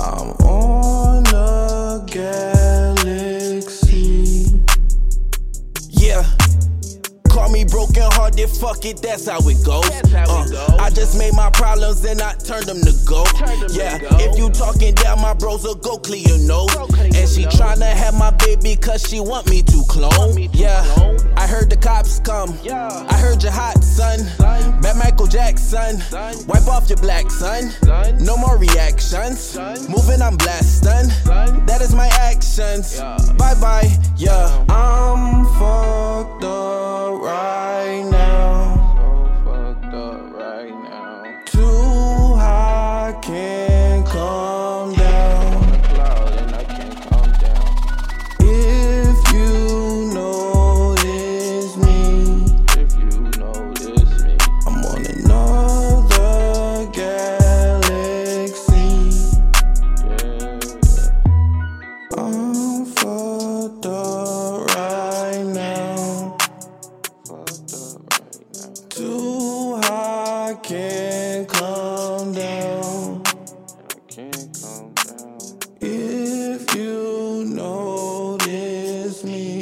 I'm on a galaxy. Yeah. Call me broken hearted, fuck it, that's how it goes. Uh, I just made my problems and I turned them to gold. Yeah, if you talking down, my bros will go clear. your nose. And she tryna have my baby cause she want me to clone. Yeah, I heard the cops come. I heard you hot. Jackson. Wipe off your black son. No more reactions. Moving, I'm son. That is my actions. Bye bye, Too high, can't come down. If you notice me.